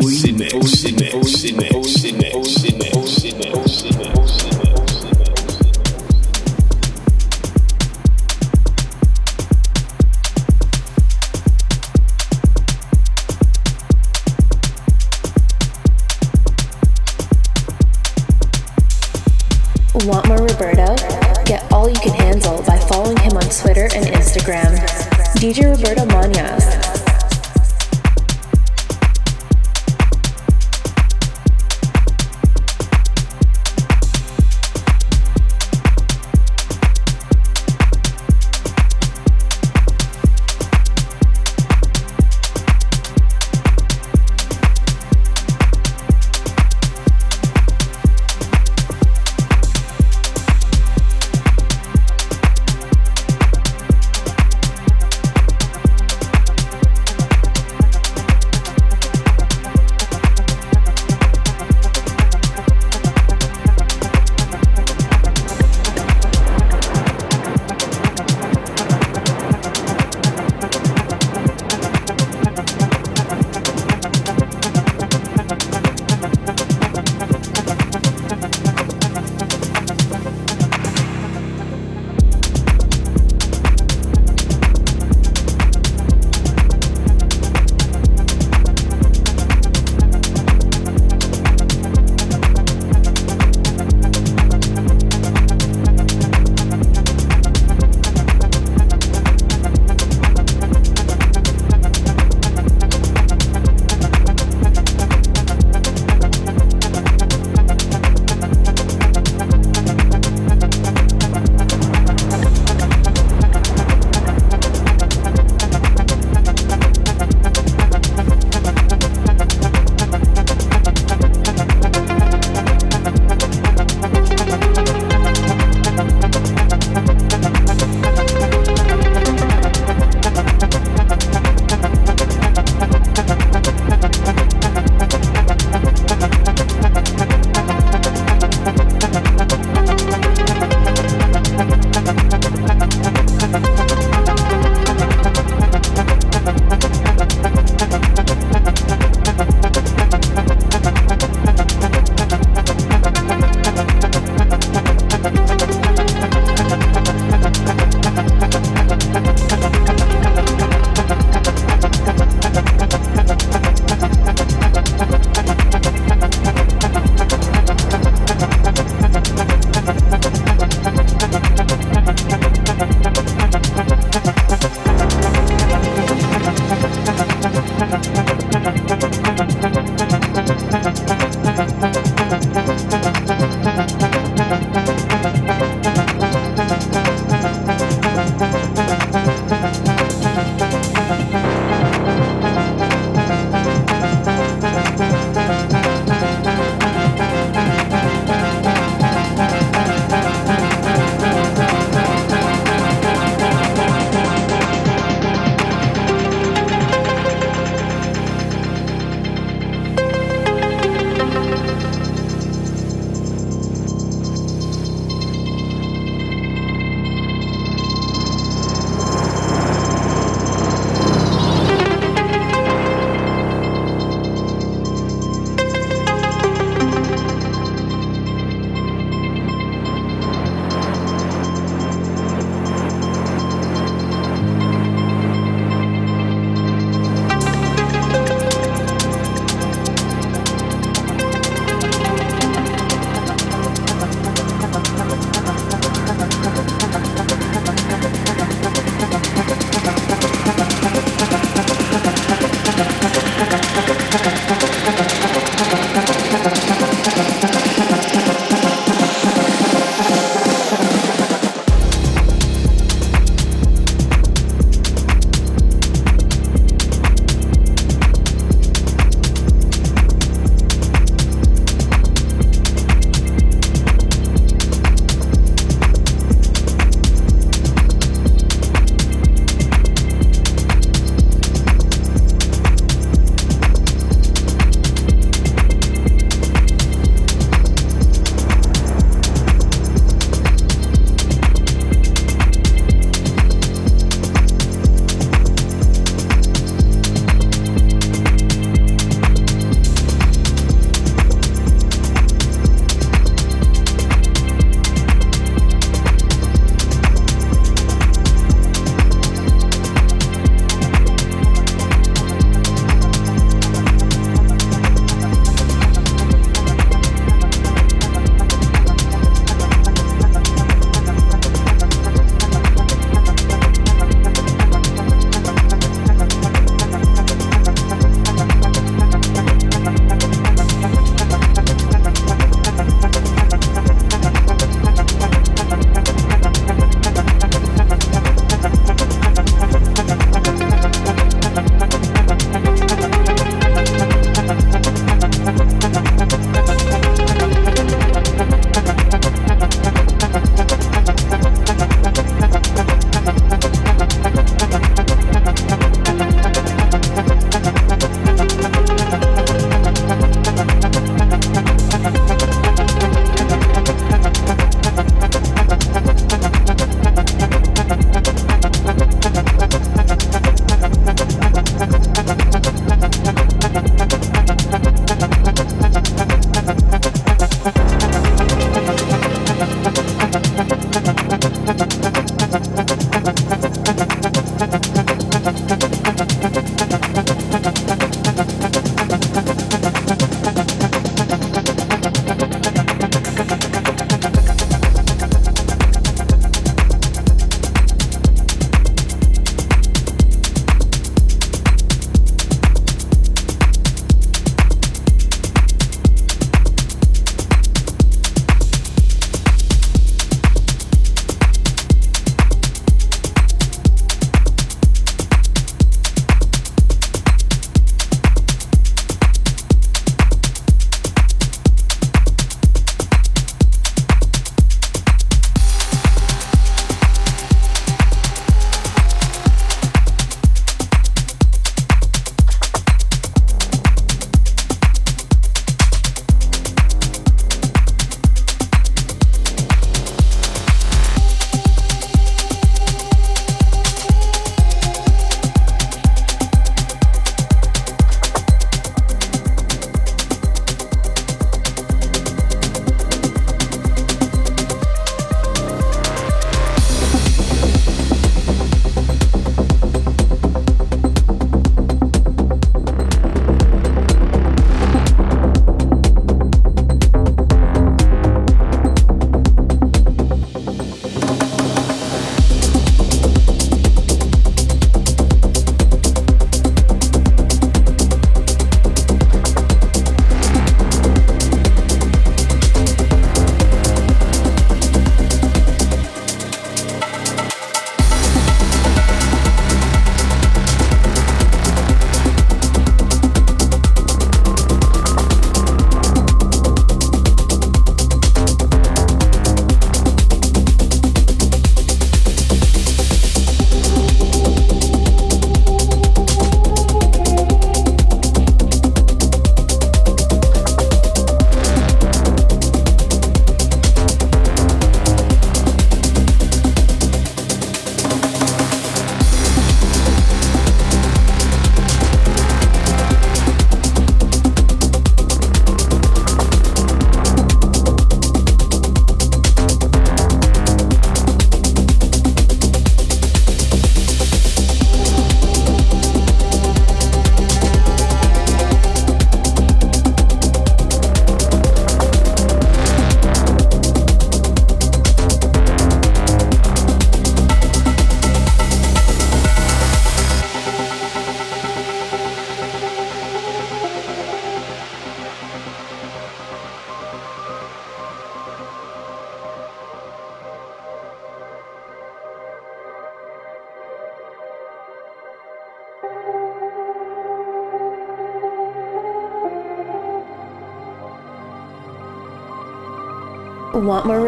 fully mixed,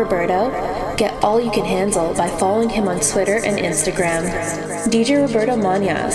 Roberto? Get all you can handle by following him on Twitter and Instagram. DJ Roberto Manias.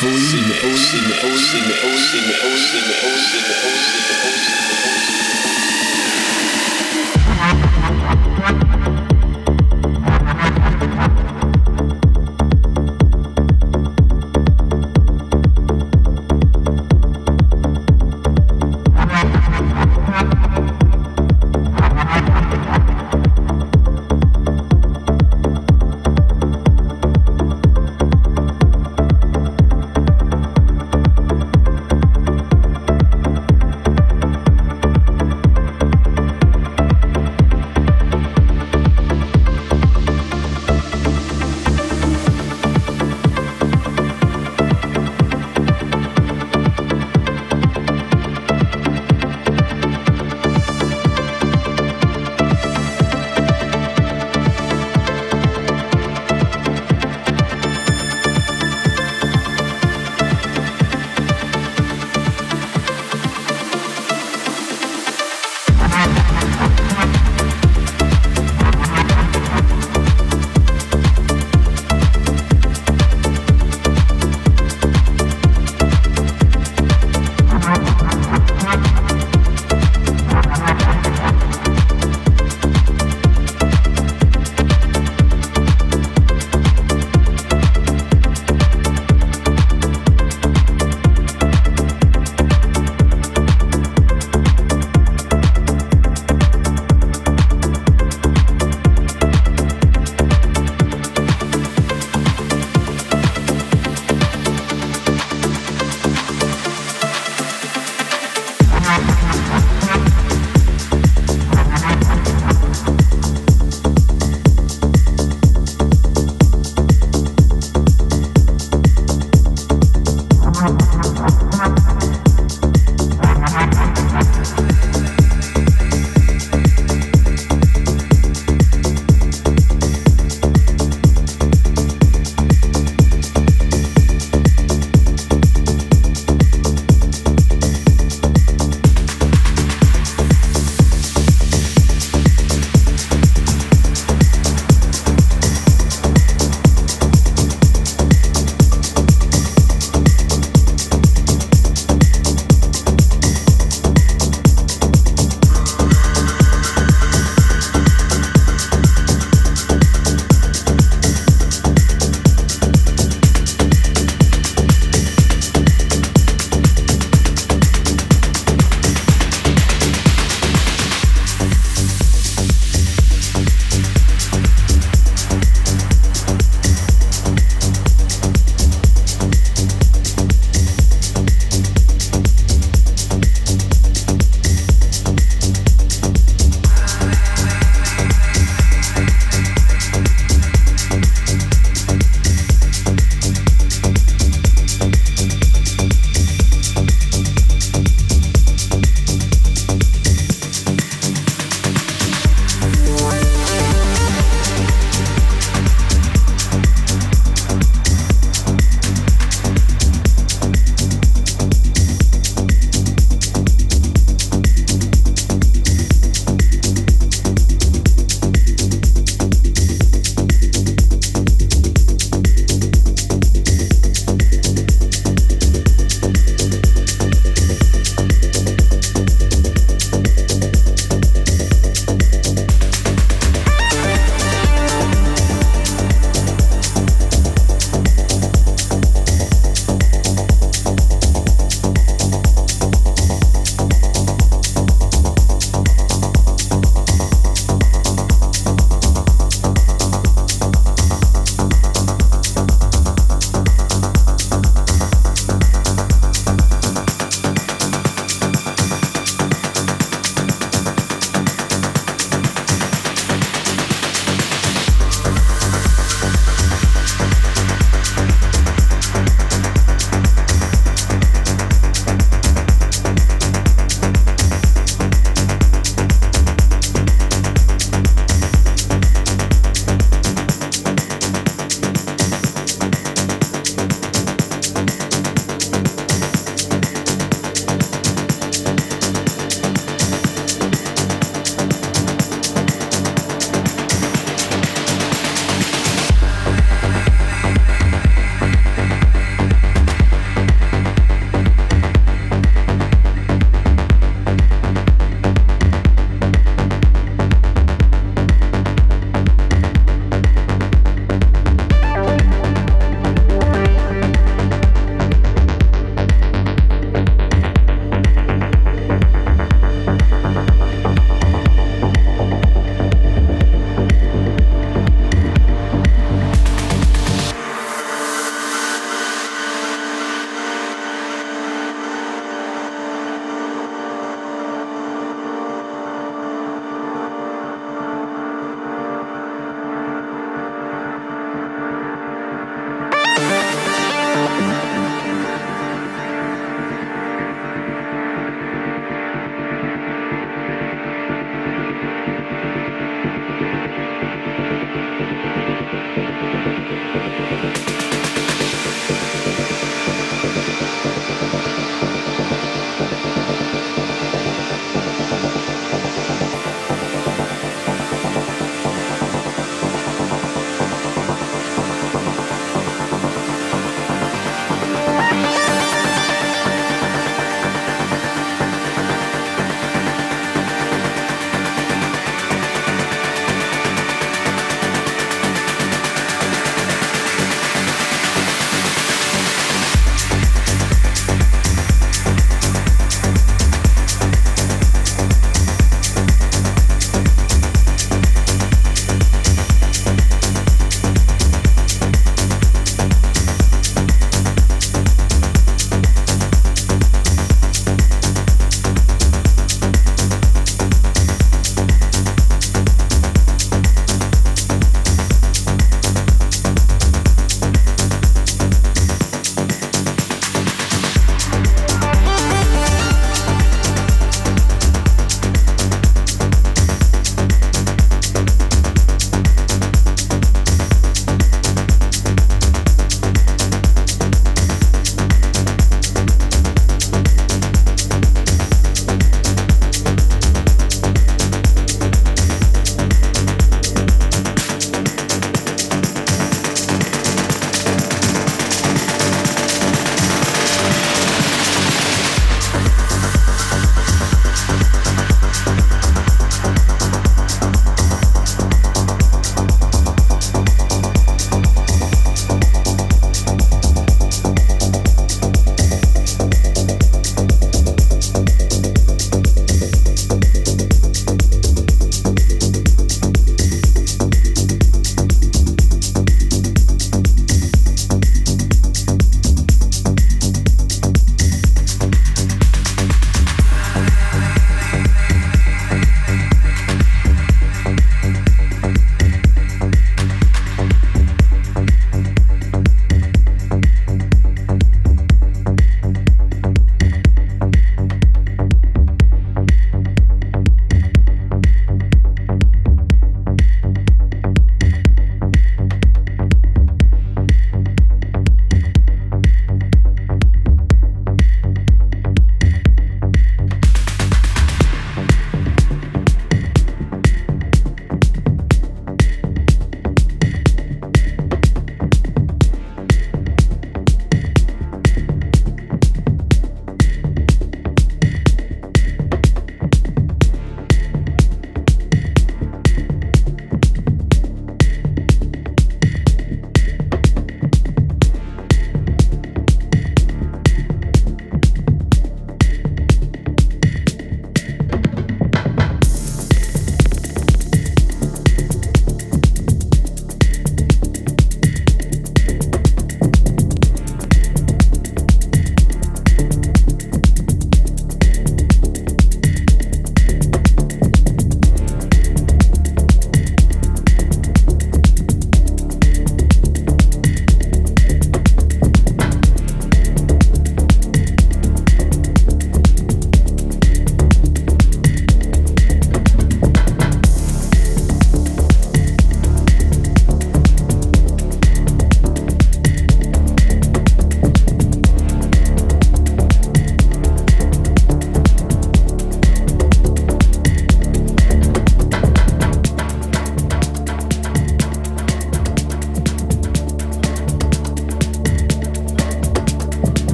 Single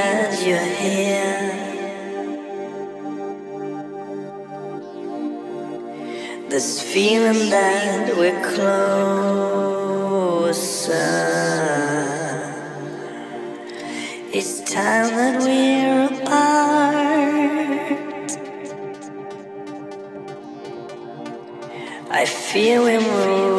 feeling you're here. This feeling that we're closer. It's time that we're apart. I feel we're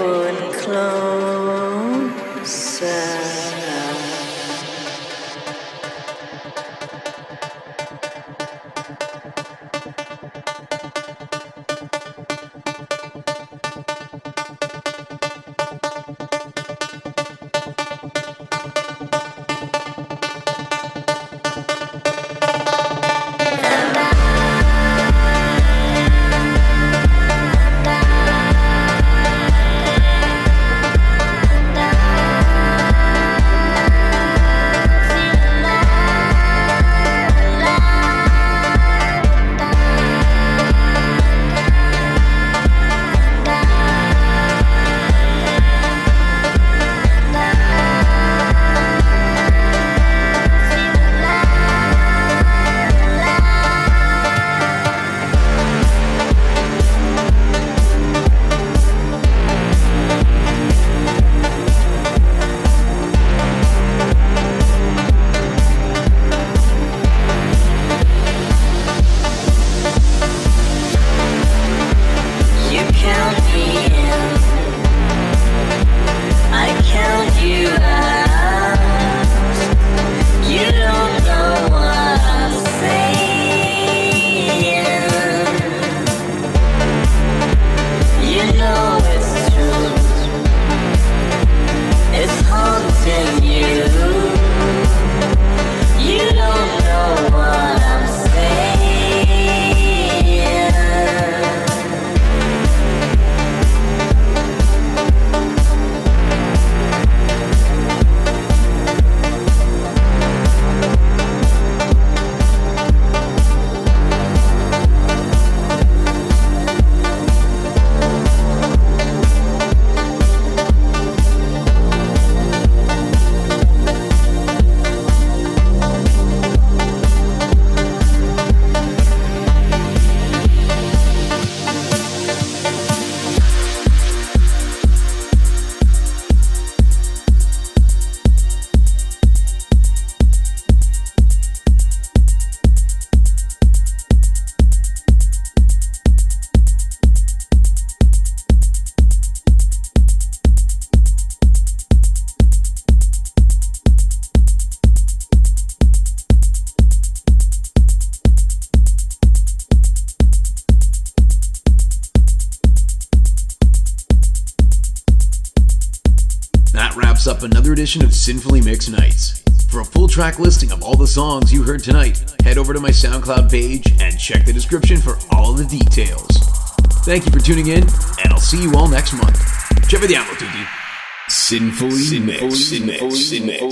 Sinfully Mixed Nights. For a full track listing of all the songs you heard tonight, head over to my SoundCloud page and check the description for all the details. Thank you for tuning in, and I'll see you all next month. Ci vediamo tutti. Sinfully. Sinfully Mixed.